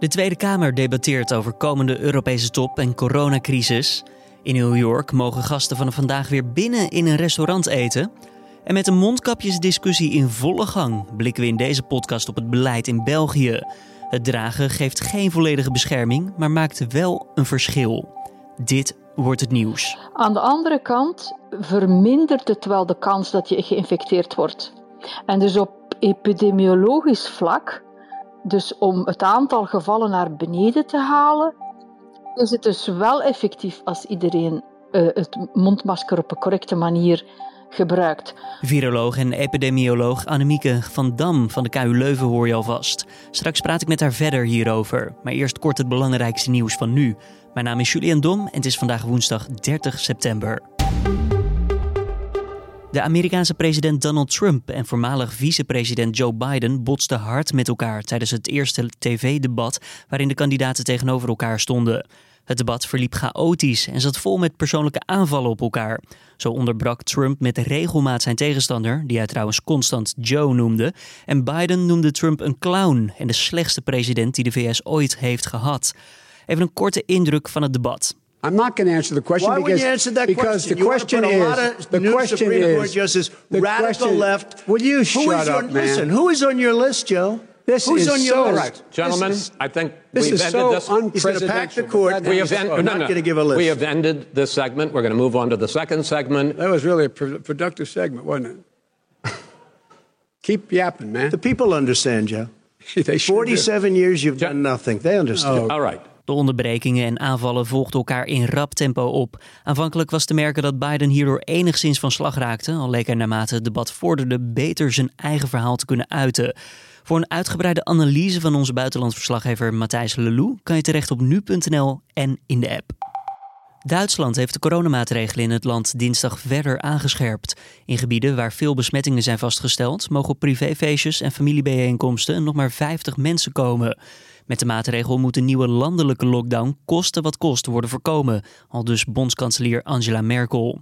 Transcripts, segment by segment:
De Tweede Kamer debatteert over komende Europese top en coronacrisis. In New York mogen gasten vanaf vandaag weer binnen in een restaurant eten. En met een mondkapjesdiscussie in volle gang blikken we in deze podcast op het beleid in België. Het dragen geeft geen volledige bescherming, maar maakt wel een verschil. Dit wordt het nieuws. Aan de andere kant vermindert het wel de kans dat je geïnfecteerd wordt. En dus op epidemiologisch vlak, dus om het aantal gevallen naar beneden te halen, is het dus wel effectief als iedereen uh, het mondmasker op een correcte manier gebruikt. Viroloog en epidemioloog Annemieke van Dam van de KU Leuven hoor je alvast. Straks praat ik met haar verder hierover. Maar eerst kort het belangrijkste nieuws van nu. Mijn naam is Julian Dom en het is vandaag woensdag 30 september. De Amerikaanse president Donald Trump en voormalig vicepresident Joe Biden botsten hard met elkaar tijdens het eerste tv-debat waarin de kandidaten tegenover elkaar stonden. Het debat verliep chaotisch en zat vol met persoonlijke aanvallen op elkaar. Zo onderbrak Trump met regelmaat zijn tegenstander, die hij trouwens constant Joe noemde. En Biden noemde Trump een clown en de slechtste president die de VS ooit heeft gehad. Even een korte indruk van het debat. I'm not going to answer the question Why because, you answer that because question? the question you is a lot of the new question Supreme is Court justice, the radical question, left. Will you Who shut is up, on, man? Listen, who is on your list, Joe? This Who's is on your so list? right. Gentlemen, this is, I think this we've is ended so this. He's going to pack the court. We is have, so- en- I'm not gonna give a list. we have ended this segment. We're going to move on to the second segment. That was really a pro- productive segment, wasn't it? Keep yapping, man. The people understand, Joe. they sure do. 47 years you've done nothing. They understand. Oh. All right. De onderbrekingen en aanvallen volgden elkaar in rap tempo op. Aanvankelijk was te merken dat Biden hierdoor enigszins van slag raakte, al leek hij naarmate het debat vorderde beter zijn eigen verhaal te kunnen uiten. Voor een uitgebreide analyse van onze buitenlandverslaggever Matthijs Lelou kan je terecht op nu.nl en in de app. Duitsland heeft de coronamaatregelen in het land dinsdag verder aangescherpt. In gebieden waar veel besmettingen zijn vastgesteld, mogen op privéfeestjes en familiebijeenkomsten nog maar 50 mensen komen. Met de maatregel moet een nieuwe landelijke lockdown kosten wat kost worden voorkomen, al dus bondskanselier Angela Merkel.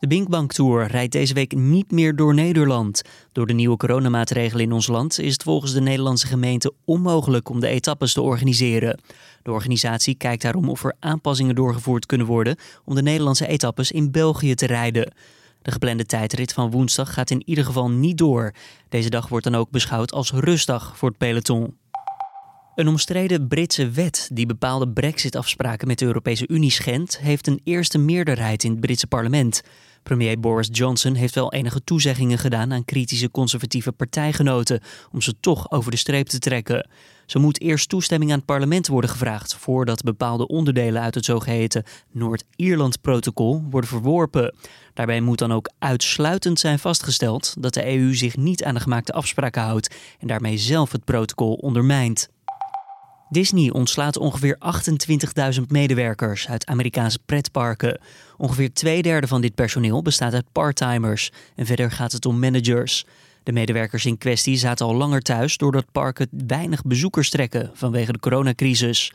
De Binkbank Tour rijdt deze week niet meer door Nederland. Door de nieuwe coronamaatregelen in ons land is het volgens de Nederlandse gemeente onmogelijk om de etappes te organiseren. De organisatie kijkt daarom of er aanpassingen doorgevoerd kunnen worden om de Nederlandse etappes in België te rijden. De geplande tijdrit van woensdag gaat in ieder geval niet door. Deze dag wordt dan ook beschouwd als rustdag voor het peloton. Een omstreden Britse wet die bepaalde brexit-afspraken met de Europese Unie schendt, heeft een eerste meerderheid in het Britse parlement. Premier Boris Johnson heeft wel enige toezeggingen gedaan aan kritische conservatieve partijgenoten om ze toch over de streep te trekken. Zo moet eerst toestemming aan het parlement worden gevraagd voordat bepaalde onderdelen uit het zogeheten Noord-Ierland-protocol worden verworpen. Daarbij moet dan ook uitsluitend zijn vastgesteld dat de EU zich niet aan de gemaakte afspraken houdt en daarmee zelf het protocol ondermijnt. Disney ontslaat ongeveer 28.000 medewerkers uit Amerikaanse pretparken. Ongeveer twee derde van dit personeel bestaat uit parttimers en verder gaat het om managers. De medewerkers in kwestie zaten al langer thuis doordat parken weinig bezoekers trekken vanwege de coronacrisis.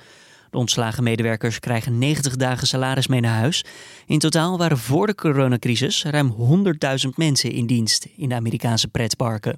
De ontslagen medewerkers krijgen 90 dagen salaris mee naar huis. In totaal waren voor de coronacrisis ruim 100.000 mensen in dienst in de Amerikaanse pretparken.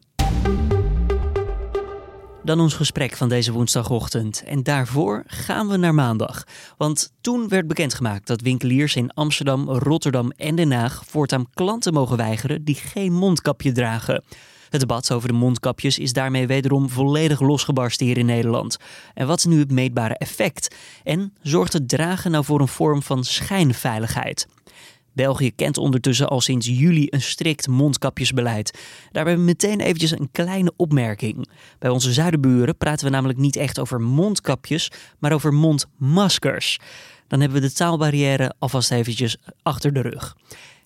Dan ons gesprek van deze woensdagochtend. En daarvoor gaan we naar maandag. Want toen werd bekendgemaakt dat winkeliers in Amsterdam, Rotterdam en Den Haag voortaan klanten mogen weigeren die geen mondkapje dragen. Het debat over de mondkapjes is daarmee wederom volledig losgebarsten hier in Nederland. En wat is nu het meetbare effect? En zorgt het dragen nou voor een vorm van schijnveiligheid? België kent ondertussen al sinds juli een strikt mondkapjesbeleid. Daarbij meteen eventjes een kleine opmerking. Bij onze zuidenburen praten we namelijk niet echt over mondkapjes, maar over mondmaskers. Dan hebben we de taalbarrière alvast eventjes achter de rug.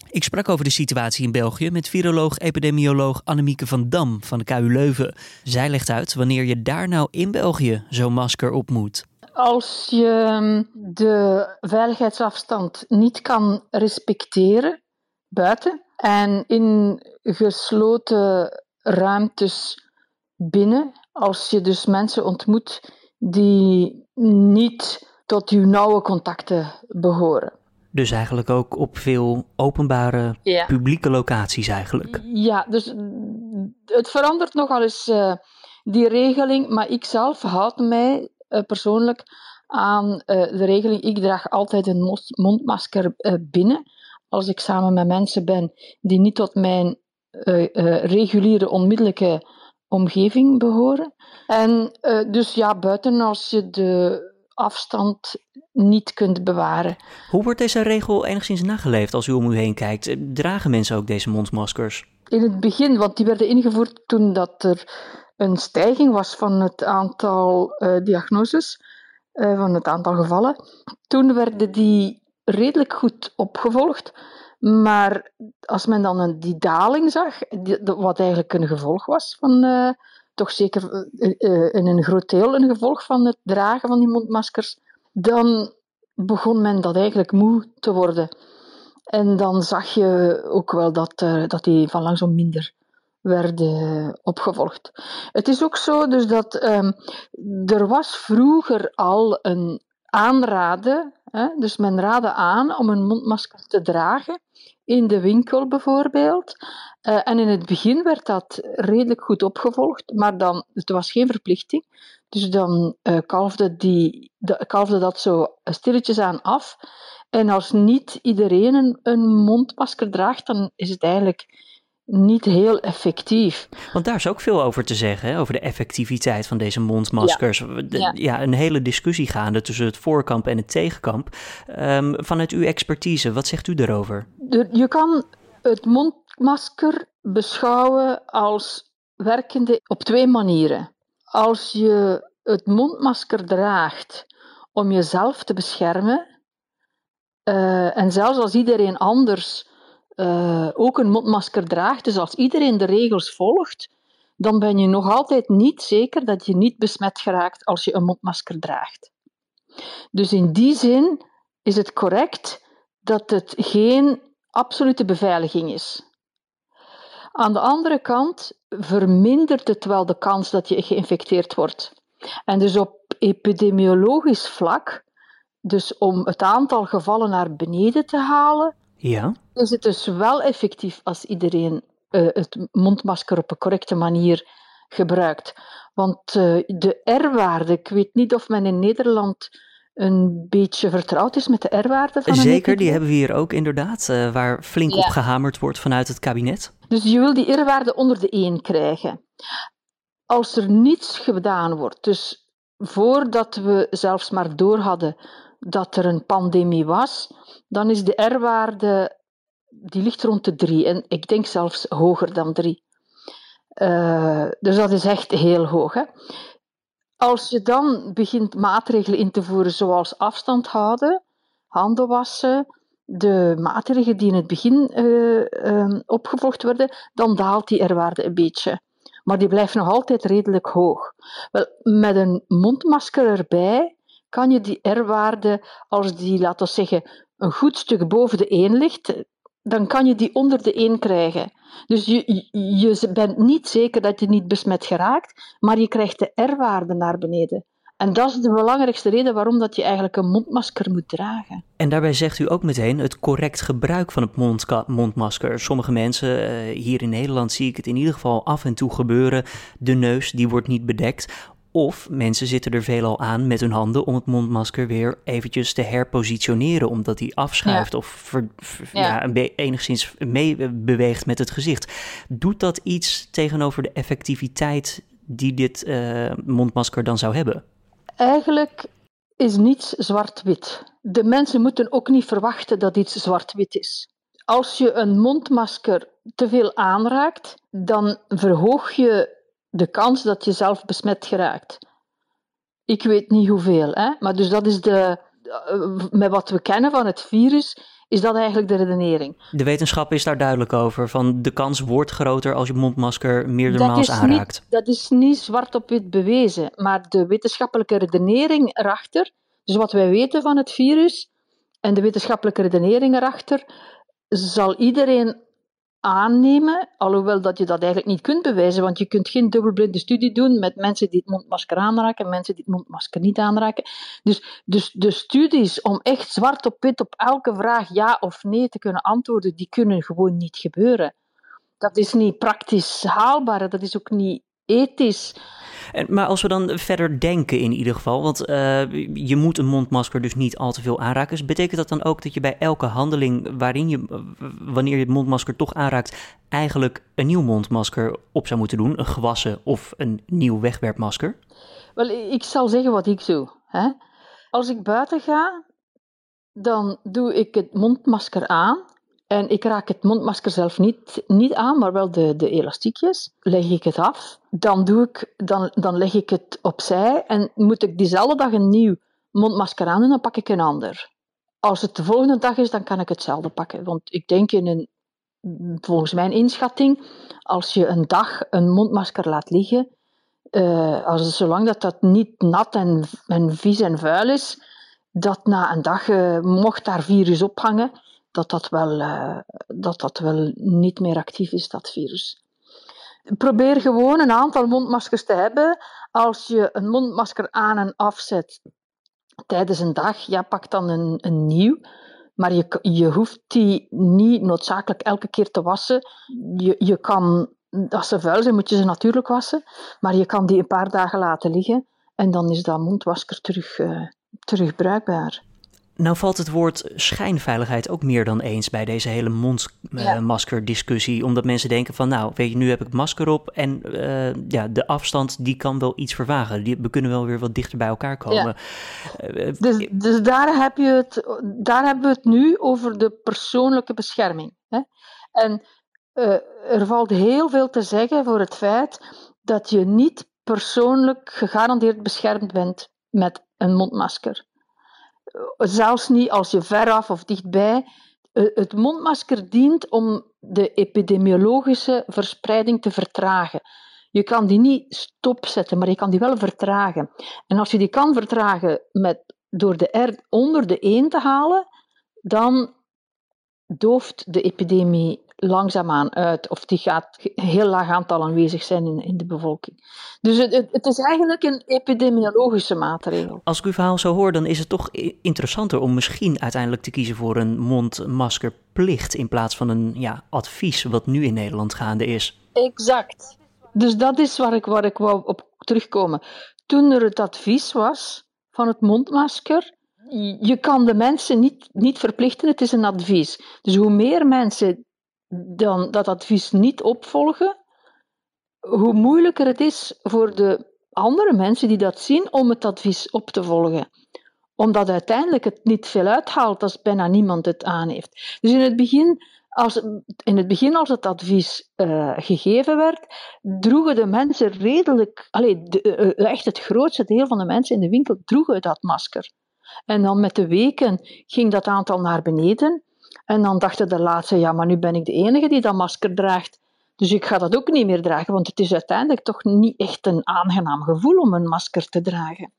Ik sprak over de situatie in België met viroloog-epidemioloog Annemieke van Dam van de KU Leuven. Zij legt uit wanneer je daar nou in België zo'n masker op moet. Als je de veiligheidsafstand niet kan respecteren buiten en in gesloten ruimtes binnen, als je dus mensen ontmoet die niet tot uw nauwe contacten behoren. Dus eigenlijk ook op veel openbare Ja. publieke locaties eigenlijk. Ja, dus het verandert nogal eens eh, die regeling, maar ik zelf houd mij persoonlijk aan eh, de regeling. Ik draag altijd een mondmasker eh, binnen als ik samen met mensen ben die niet tot mijn eh, eh, reguliere onmiddellijke omgeving behoren. En eh, dus ja, buiten als je de afstand niet kunt bewaren. Hoe wordt deze regel enigszins nageleefd als u om u heen kijkt? Eh, Dragen mensen ook deze mondmaskers? In het begin, want die werden ingevoerd toen dat er een stijging was van het aantal eh, diagnoses, eh, van het aantal gevallen. Toen werden die redelijk goed opgevolgd. Maar als men dan een, die daling zag, wat eigenlijk een gevolg was van, eh, toch zeker in een groot deel een gevolg van het dragen van die mondmaskers, dan begon men dat eigenlijk moe te worden. En dan zag je ook wel dat, dat die van langzaam minder werden opgevolgd. Het is ook zo dus dat ehm, er was vroeger al een aanraden, hè, dus men raadde aan om een mondmasker te dragen, in de winkel bijvoorbeeld. Eh, en in het begin werd dat redelijk goed opgevolgd, maar dan, het was geen verplichting. Dus dan eh, kalfde, die, de, kalfde dat zo stilletjes aan af. En als niet iedereen een, een mondmasker draagt, dan is het eigenlijk niet heel effectief. Want daar is ook veel over te zeggen, hè, over de effectiviteit van deze mondmaskers. De- ja. Ja. een hele discussie gaande tussen het voorkamp en het tegenkamp. Ehm, vanuit uw expertise, wat zegt u daarover? De- je kan het mondmasker beschouwen als werkende op twee manieren. Als je het mondmasker draagt om jezelf te beschermen, eh, en zelfs als iedereen anders eh, ook een mondmasker draagt, dus als iedereen de regels volgt, dan ben je nog altijd niet zeker dat je niet besmet geraakt als je een mondmasker draagt. Dus in die zin is het correct dat het geen absolute beveiliging is. Aan de andere kant vermindert het wel de kans dat je geïnfecteerd wordt. En dus op epidemiologisch vlak, dus om het aantal gevallen naar beneden te halen, Ja, is het dus wel effectief als iedereen eh, het mondmasker op een correcte manier gebruikt. Want eh, de R-waarde, ik weet niet of men in Nederland een beetje vertrouwd is met de R-waarde van een zeker. epidemie. Die hebben we hier ook inderdaad, eh, waar flink Ja. op gehamerd wordt vanuit het kabinet. Dus je wil die R-waarde onder de 1 krijgen. Als er niets gedaan wordt, dus voordat we zelfs maar door hadden dat er een pandemie was, dan is de R-waarde, die ligt rond de 3 en ik denk zelfs hoger dan 3. dus dat is echt heel hoog. Hè? Als je dan begint maatregelen in te voeren zoals afstand houden, handen wassen, de maatregelen die in het begin eh, ehm, opgevolgd werden, dan daalt die R-waarde een beetje. Maar die blijft nog altijd redelijk hoog. Wel, met een mondmasker erbij kan je die R-waarde, als die, laten zeggen, een goed stuk boven de 1 ligt, dan kan je die onder de 1 krijgen. Dus je, je, bent niet zeker dat je niet besmet geraakt, maar je krijgt de R-waarde naar beneden. En dat is de belangrijkste reden waarom dat je eigenlijk een mondmasker moet dragen. En daarbij zegt u ook meteen het correct gebruik van het mondmasker. Sommige mensen, eh, hier in Nederland zie ik het in ieder geval af en toe gebeuren. De neus, die wordt niet bedekt. Of mensen zitten er veelal aan met hun handen om het mondmasker weer eventjes te herpositioneren. Omdat die afschuift Ja. of ver- ver- Ja. enigszins mee beweegt met het gezicht. Doet dat iets tegenover de effectiviteit die dit eh, mondmasker dan zou hebben? Eigenlijk is niets zwart-wit. De mensen moeten ook niet verwachten dat iets zwart-wit is. Als je een mondmasker te veel aanraakt, dan verhoog je de kans dat je zelf besmet geraakt. Ik weet niet hoeveel, hè? maar dus dat is de, eh, met wat we kennen van het virus, is dat eigenlijk de redenering. De wetenschap is daar duidelijk over. Van de kans wordt groter als je mondmasker meerdere maals aanraakt. niet, dat is niet zwart op wit bewezen, maar de wetenschappelijke redenering erachter, dus wat wij weten van het virus en de wetenschappelijke redenering erachter, zal iedereen aannemen, alhoewel dat je dat eigenlijk niet kunt bewijzen, want je kunt geen dubbelblinde studie doen met mensen die het mondmasker aanraken en mensen die het mondmasker niet aanraken. Dus, dus de studies om echt zwart op wit op elke vraag ja of nee te kunnen antwoorden, die kunnen gewoon niet gebeuren. Dat is niet praktisch haalbaar, dat is ook niet ethisch. En, maar als we dan verder denken in ieder geval, want uh, je moet een mondmasker dus niet al te veel aanraken. Dus betekent dat dan ook dat je bij elke handeling waarin je, wanneer je het mondmasker toch aanraakt, eigenlijk een nieuw mondmasker op zou moeten doen? Een gewassen of een nieuw wegwerpmasker? Wel, ik zal zeggen wat ik doe. Hè? Als ik buiten ga, dan doe ik het mondmasker aan. En ik raak het mondmasker zelf niet, niet aan, maar wel de, de elastiekjes. Leg ik het af. Dan, doe ik, dan, dan leg ik het opzij. En moet ik diezelfde dag een nieuw mondmasker aan doen, dan pak ik een ander. Als het de volgende dag is, dan kan ik hetzelfde pakken. Want ik denk in een, volgens mijn inschatting, als je een dag een mondmasker laat liggen, uh, als, zolang dat, dat niet nat en, en vies en vuil is, dat na een dag, uh, mocht daar virus ophangen, dat dat, wel, uh, dat dat wel niet meer actief is, dat virus. Probeer gewoon een aantal mondmaskers te hebben. Als je een mondmasker aan en afzet tijdens een dag, ja, pak dan een, een nieuw. Maar je, je hoeft die niet noodzakelijk elke keer te wassen. Je, je kan, als ze vuil zijn, moet je ze natuurlijk wassen. Maar je kan die een paar dagen laten liggen en dan is dat mondmasker terug, uh. Nou valt het woord schijnveiligheid ook meer dan eens bij deze hele mondmaskerdiscussie. Ja. Omdat mensen denken van nou, weet je, nu heb ik masker op en uh, ja, de afstand die kan wel iets vervagen. Die, we kunnen wel weer wat dichter bij elkaar komen. Ja. Uh, dus, dus daar, heb je het, daar hebben we het nu over de persoonlijke bescherming. Hè? En uh, er valt heel veel te zeggen voor het feit dat je niet persoonlijk gegarandeerd beschermd bent met een mondmasker zelfs niet als je veraf of dichtbij. Eh, het mondmasker dient om de epidemiologische verspreiding te vertragen. Je kan die niet stopzetten, maar je kan die wel vertragen. En als je die kan vertragen met, door de R onder de 1 te halen, dan dooft de epidemie langzaamaan uit, of die gaat heel laag aantal aanwezig zijn in, in de bevolking. Dus het, het, is eigenlijk een epidemiologische maatregel. Als ik uw verhaal zo hoor, dan is het toch interessanter om misschien uiteindelijk te kiezen voor een mondmaskerplicht in plaats van een ja, advies, wat nu in Nederland gaande is. Exact. Dus dat is waar ik, waar ik wou op terugkomen. Toen er het advies was van het mondmasker, je kan de mensen niet, niet verplichten, het is een advies. Dus hoe meer mensen dan dat advies niet opvolgen, hoe moeilijker het is voor de andere mensen die dat zien om het advies op te volgen. Omdat uiteindelijk het niet veel uithaalt als bijna niemand het aan heeft. Dus in het begin, als, in het, begin als het advies uh, gegeven werd, droegen de mensen redelijk, allee, de, uh, echt het grootste deel van de mensen in de winkel droegen dat masker. En dan met de weken ging dat aantal naar beneden. En dan dachten de laatste, ja, maar nu ben ik de enige die dat masker draagt. Dus ik ga dat ook niet meer dragen, want het is uiteindelijk toch niet echt een aangenaam gevoel om een masker te dragen.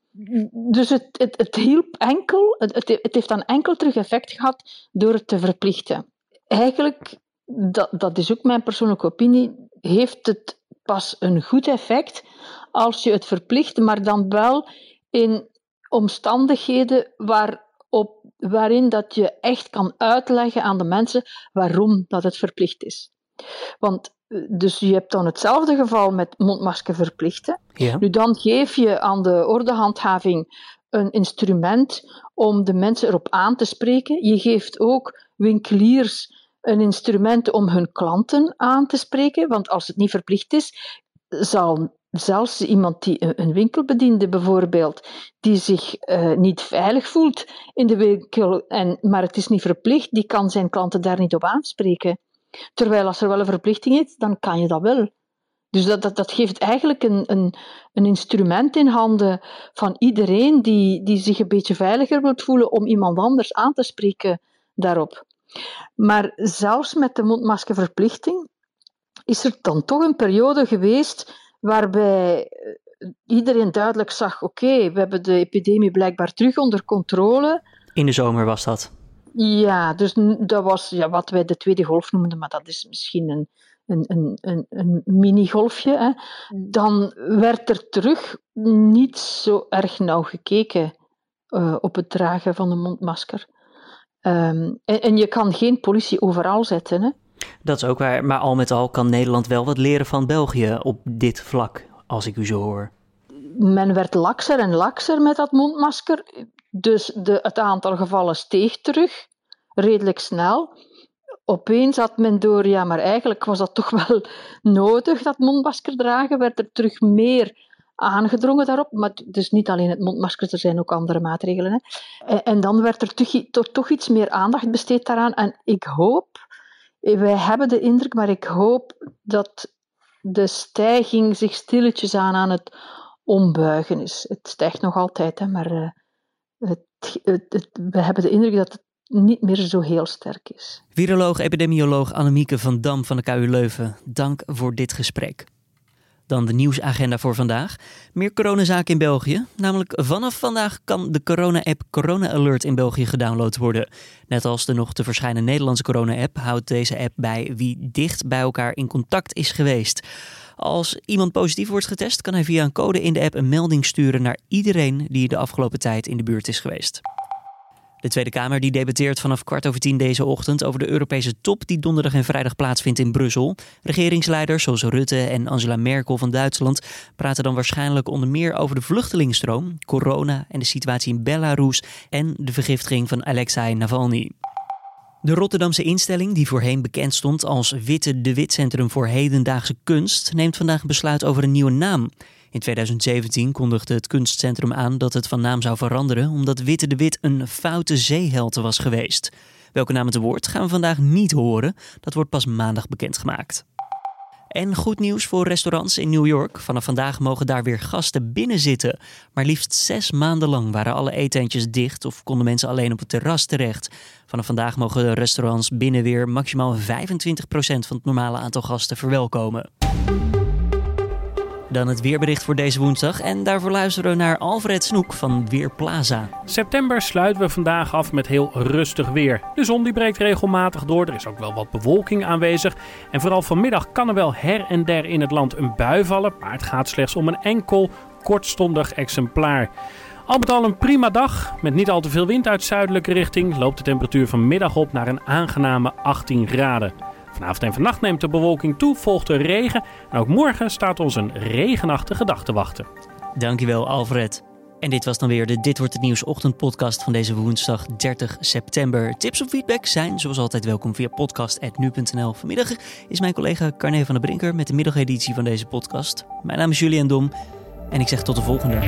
Dus het, het, het hielp enkel, het, het heeft dan enkel terug effect gehad door het te verplichten. Eigenlijk, dat, dat is ook mijn persoonlijke opinie, heeft het pas een goed effect als je het verplicht, maar dan wel in omstandigheden waarop waarin dat je echt kan uitleggen aan de mensen waarom dat het verplicht is. Want eh, dus je hebt dan hetzelfde geval met mondmasker verplichten. Ja. Nu dan geef je aan de ordehandhaving een instrument om de mensen erop aan te spreken. Je geeft ook winkeliers een instrument om hun klanten aan te spreken, want als het niet verplicht is, zal zelfs iemand die een winkelbediende bijvoorbeeld, die zich uh, niet veilig voelt in de winkel, en, maar het is niet verplicht, die kan zijn klanten daar niet op aanspreken. Terwijl als er wel een verplichting is, dan kan je dat wel. Dus dat, dat, dat geeft eigenlijk een, een, een instrument in handen van iedereen die, die zich een beetje veiliger wilt voelen om iemand anders aan te spreken daarop. Maar zelfs met de mondmaskerverplichting is er dan toch een periode geweest waarbij eh, iedereen duidelijk zag: oké, we hebben de epidemie blijkbaar terug onder controle. In de zomer was dat? Ja, dus dat was ja, wat wij de tweede golf noemden, maar dat is misschien een, een, een, een, een mini-golfje. Hè. Dan werd er terug niet zo erg nauw gekeken uh, op het dragen van een mondmasker. Um, en, en, je kan geen politie overal zetten. Hè. Dat is ook waar, maar al met al kan Nederland wel wat leren van België op dit vlak. als ik u zo hoor. Men werd lakser en lakser met dat mondmasker. Dus de, het aantal gevallen steeg terug, redelijk snel. Opeens had men door, ja, maar eigenlijk was dat toch wel nodig, dat mondmasker dragen. Werd er terug meer aangedrongen daarop. Maar dus niet alleen het mondmasker, er zijn ook andere maatregelen. Hè. En, en dan werd er toch, toch, toch iets meer aandacht besteed daaraan. En ik hoop, wij hebben de indruk, maar ik hoop dat de stijging zich stilletjes aan aan het ombuigen is. Het stijgt nog altijd, hè, maar het, het, we hebben de indruk dat het niet meer zo heel sterk is. Viroloog-epidemioloog Annemieke van Dam van de KU Leuven, dank voor dit gesprek. Dan de nieuwsagenda voor vandaag. Meer coronazaken in België. Namelijk vanaf vandaag kan de corona-app Corona Alert in België gedownload worden. Net als de nog te verschijnen Nederlandse corona-app houdt deze app bij wie dicht bij elkaar in contact is geweest. Als iemand positief wordt getest, kan hij via een code in de app een melding sturen naar iedereen die de afgelopen tijd in de buurt is geweest. De Tweede Kamer die debatteert vanaf kwart over tien deze ochtend over de Europese top die donderdag en vrijdag plaatsvindt in Brussel. Regeringsleiders zoals Rutte en Angela Merkel van Duitsland praten dan waarschijnlijk onder meer over de vluchtelingenstroom, corona en de situatie in Belarus en de vergiftiging van Alexei Navalny. De Rotterdamse instelling, die voorheen bekend stond als Witte de Wit Centrum voor Hedendaagse Kunst, neemt vandaag besluit over een nieuwe naam. In 2017 kondigde het kunstcentrum aan dat het van naam zou veranderen omdat Witte de Wit een foute zeehelte was geweest. Welke naam het woord gaan we vandaag niet horen, dat wordt pas maandag bekendgemaakt. En goed nieuws voor restaurants in New York. Vanaf vandaag mogen daar weer gasten binnen zitten. Maar liefst zes maanden lang waren alle eetentjes dicht of konden mensen alleen op het terras terecht. Vanaf vandaag mogen restaurants binnen weer maximaal 25% van het normale aantal gasten verwelkomen. Dan het weerbericht voor deze woensdag. En daarvoor luisteren we naar Alfred Snoek van Weerplaza. September sluiten we vandaag af met heel rustig weer. De zon die breekt regelmatig door. Er is ook wel wat bewolking aanwezig. En vooral vanmiddag kan er wel her en der in het land een bui vallen. Maar het gaat slechts om een enkel kortstondig exemplaar. Al met al een prima dag. Met niet al te veel wind uit zuidelijke richting loopt de temperatuur vanmiddag op naar een aangename 18 graden. Vanavond en vannacht neemt de bewolking toe, volgt er regen. En ook morgen staat ons een regenachtige dag te wachten. Dankjewel, Alfred. En dit was dan weer de Dit Wordt Het Nieuws ochtendpodcast van deze woensdag 30 september. Tips of feedback zijn zoals altijd welkom via podcast.nu.nl. Vanmiddag is mijn collega Carne van der Brinker met de middageditie van deze podcast. Mijn naam is Julian Dom en ik zeg tot de volgende.